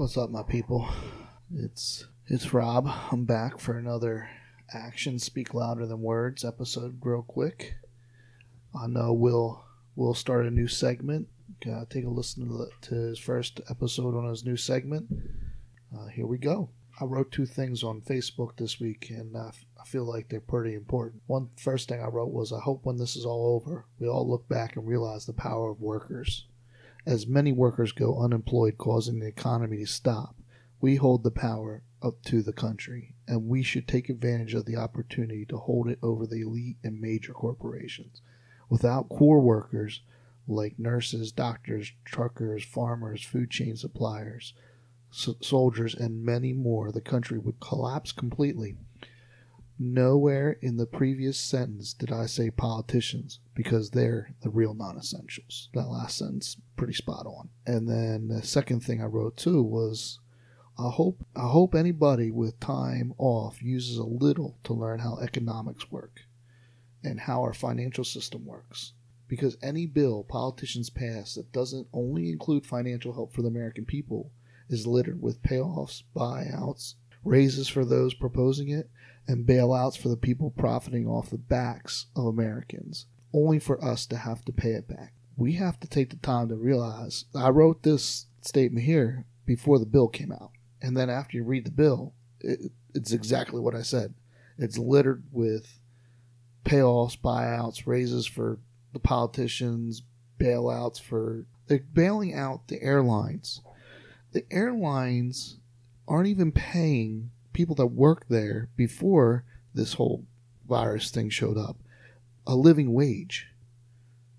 What's up, my people? It's it's Rob. I'm back for another Actions Speak Louder Than Words episode, real quick. I know we'll we'll start a new segment. Uh, take a listen to, the, to his first episode on his new segment. Uh, here we go. I wrote two things on Facebook this week, and uh, I feel like they're pretty important. One first thing I wrote was, "I hope when this is all over, we all look back and realize the power of workers." As many workers go unemployed, causing the economy to stop, we hold the power up to the country, and we should take advantage of the opportunity to hold it over the elite and major corporations. Without core workers like nurses, doctors, truckers, farmers, food chain suppliers, soldiers, and many more, the country would collapse completely. Nowhere in the previous sentence did I say politicians because they're the real non essentials. That last sentence, pretty spot on. And then the second thing I wrote too was I hope I hope anybody with time off uses a little to learn how economics work and how our financial system works. Because any bill politicians pass that doesn't only include financial help for the American people is littered with payoffs, buyouts, raises for those proposing it, and bailouts for the people profiting off the backs of Americans, only for us to have to pay it back. We have to take the time to realize I wrote this statement here before the bill came out. And then after you read the bill, it, it's exactly what I said. It's littered with payoffs, buyouts, raises for the politicians, bailouts for. They're bailing out the airlines the airlines aren't even paying people that work there before this whole virus thing showed up a living wage.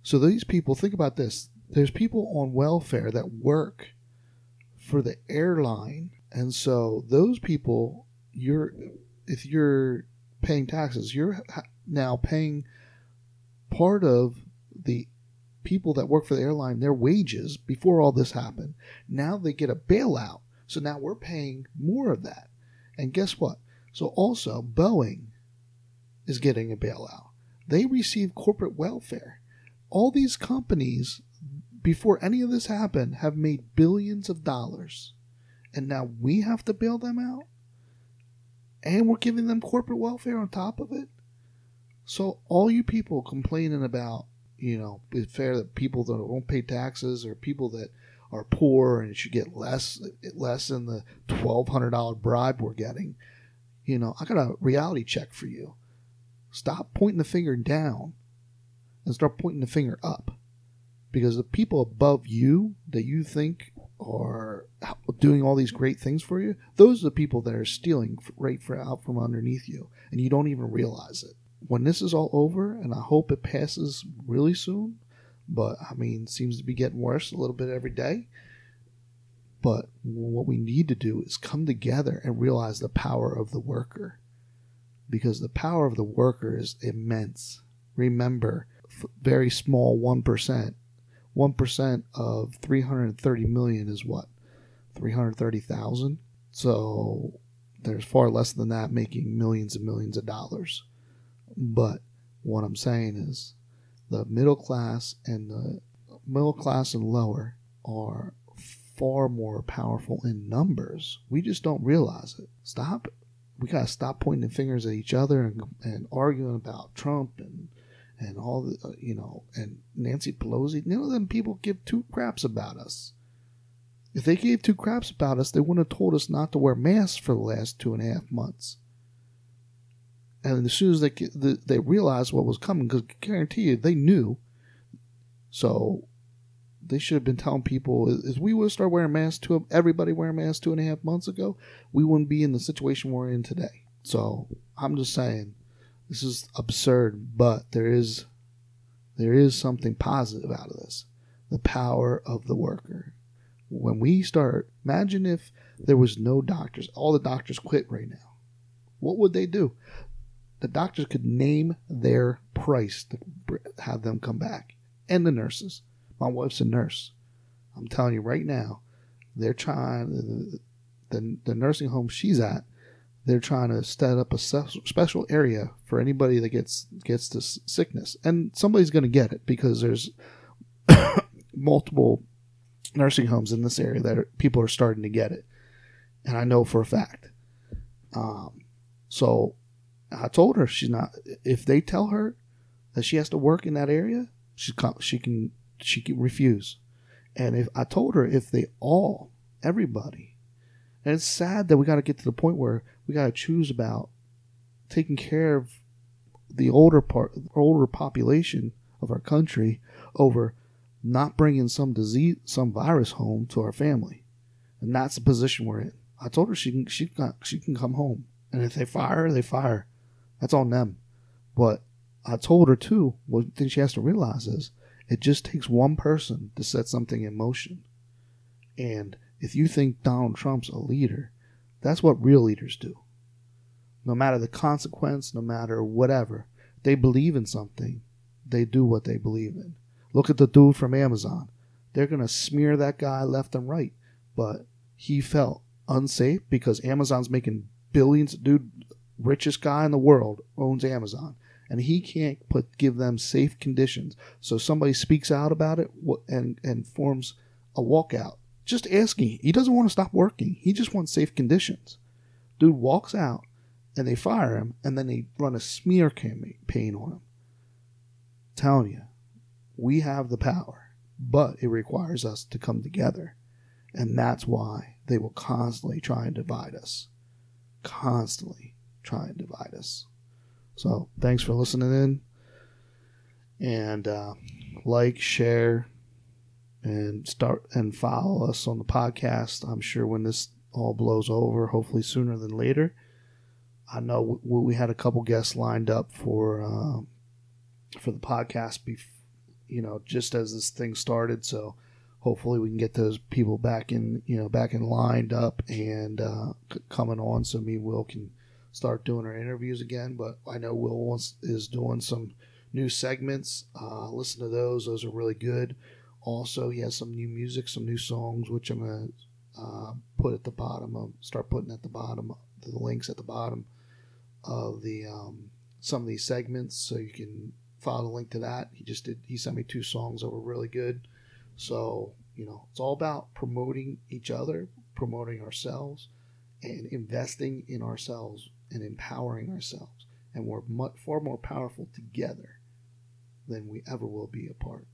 So these people, think about this. There's people on welfare that work for the airline, and so those people, you're if you're paying taxes, you're now paying part of the people that work for the airline their wages before all this happened. Now they get a bailout. So now we're paying more of that. And guess what? So also Boeing is getting a bailout. They receive corporate welfare. All these companies before any of this happened have made billions of dollars. And now we have to bail them out? And we're giving them corporate welfare on top of it? So all you people complaining about you know, it's fair that people that won't pay taxes or people that are poor and should get less less than the twelve hundred dollar bribe we're getting. You know, I got a reality check for you. Stop pointing the finger down and start pointing the finger up. Because the people above you that you think are doing all these great things for you, those are the people that are stealing right for out from underneath you, and you don't even realize it when this is all over, and I hope it passes really soon, but I mean, seems to be getting worse a little bit every day. But what we need to do is come together and realize the power of the worker. Because the power of the worker is immense. Remember, very small 1%. 1% of 330 million is what? 330,000? So there's far less than that making millions and millions of dollars. But what I'm saying is the middle class and the middle class and lower are far more powerful in numbers. We just don't realize it. Stop. We gotta stop pointing fingers at each other and, and arguing about Trump and and all the uh, you know and Nancy Pelosi. None of them people give two craps about us. If they gave two craps about us, they wouldn't have told us not to wear masks for the last two and a half months. And as soon as they they realized what was coming, because guarantee you they knew. So they should have been telling people if we would start wearing masks to everybody wearing masks two and a half months ago, we wouldn't be in the situation we're in today. So I'm just saying, this is absurd, but there is there is something positive out of this. The power of the worker. When we start, imagine if there was no doctors, all the doctors quit right now. What would they do? The doctors could name their price to have them come back, and the nurses. My wife's a nurse. I'm telling you right now, they're trying the the nursing home she's at. They're trying to set up a special area for anybody that gets gets this sickness, and somebody's going to get it because there's multiple nursing homes in this area that are, people are starting to get it, and I know for a fact. Um, so I told her she's not. If they tell her that she has to work in that area, she she can she can refuse. And if I told her if they all everybody, and it's sad that we got to get to the point where we got to choose about taking care of the older part, older population of our country over not bringing some disease, some virus home to our family, and that's the position we're in. I told her she can she can she can come home, and if they fire her, they fire. That's on them. But I told her too. One thing she has to realize is it just takes one person to set something in motion, and if you think Donald Trump's a leader, that's what real leaders do. No matter the consequence, no matter whatever, they believe in something, they do what they believe in. Look at the dude from Amazon. They're going to smear that guy left and right, but he felt unsafe because Amazon's making billions. Dude, richest guy in the world owns Amazon, and he can't put give them safe conditions. So somebody speaks out about it and and forms a walkout just asking. He doesn't want to stop working. He just wants safe conditions. Dude walks out and they fire him and then they run a smear campaign on him. I'm telling you, we have the power, but it requires us to come together. And that's why they will constantly try and divide us. Constantly try and divide us. So thanks for listening in. And uh, like, share, and start and follow us on the podcast. I'm sure when this all blows over, hopefully sooner than later. I know we had a couple guests lined up for uh, for the podcast, bef- you know, just as this thing started. So hopefully we can get those people back in, you know, back in lined up and uh, c- coming on, so me and Will can start doing our interviews again. But I know Will wants, is doing some new segments. Uh, listen to those; those are really good. Also, he has some new music, some new songs, which I'm gonna uh, put at the bottom of start putting at the bottom the links at the bottom of the um, some of these segments, so you can follow the link to that. He just did. He sent me two songs that were really good. So you know, it's all about promoting each other, promoting ourselves, and investing in ourselves and empowering ourselves. And we're much, far more powerful together than we ever will be apart.